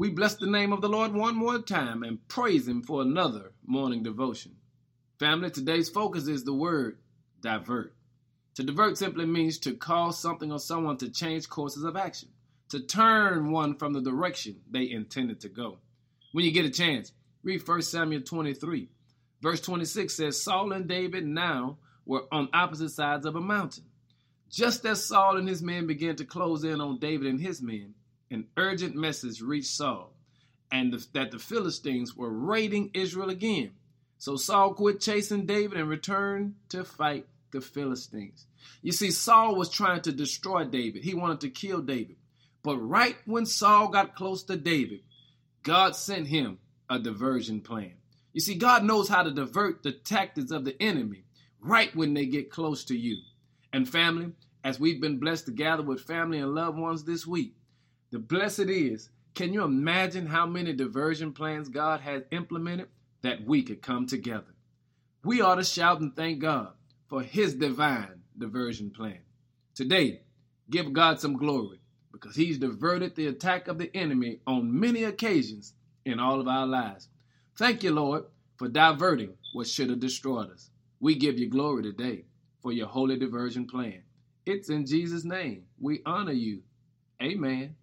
We bless the name of the Lord one more time and praise Him for another morning devotion. Family, today's focus is the word divert. To divert simply means to cause something or someone to change courses of action, to turn one from the direction they intended to go. When you get a chance, read 1 Samuel 23. Verse 26 says Saul and David now were on opposite sides of a mountain. Just as Saul and his men began to close in on David and his men, an urgent message reached Saul and the, that the Philistines were raiding Israel again. So Saul quit chasing David and returned to fight the Philistines. You see, Saul was trying to destroy David. He wanted to kill David. But right when Saul got close to David, God sent him a diversion plan. You see, God knows how to divert the tactics of the enemy right when they get close to you. And family, as we've been blessed to gather with family and loved ones this week, the blessed is, can you imagine how many diversion plans God has implemented that we could come together? We ought to shout and thank God for his divine diversion plan. Today, give God some glory because he's diverted the attack of the enemy on many occasions in all of our lives. Thank you, Lord, for diverting what should have destroyed us. We give you glory today for your holy diversion plan. It's in Jesus' name we honor you. Amen.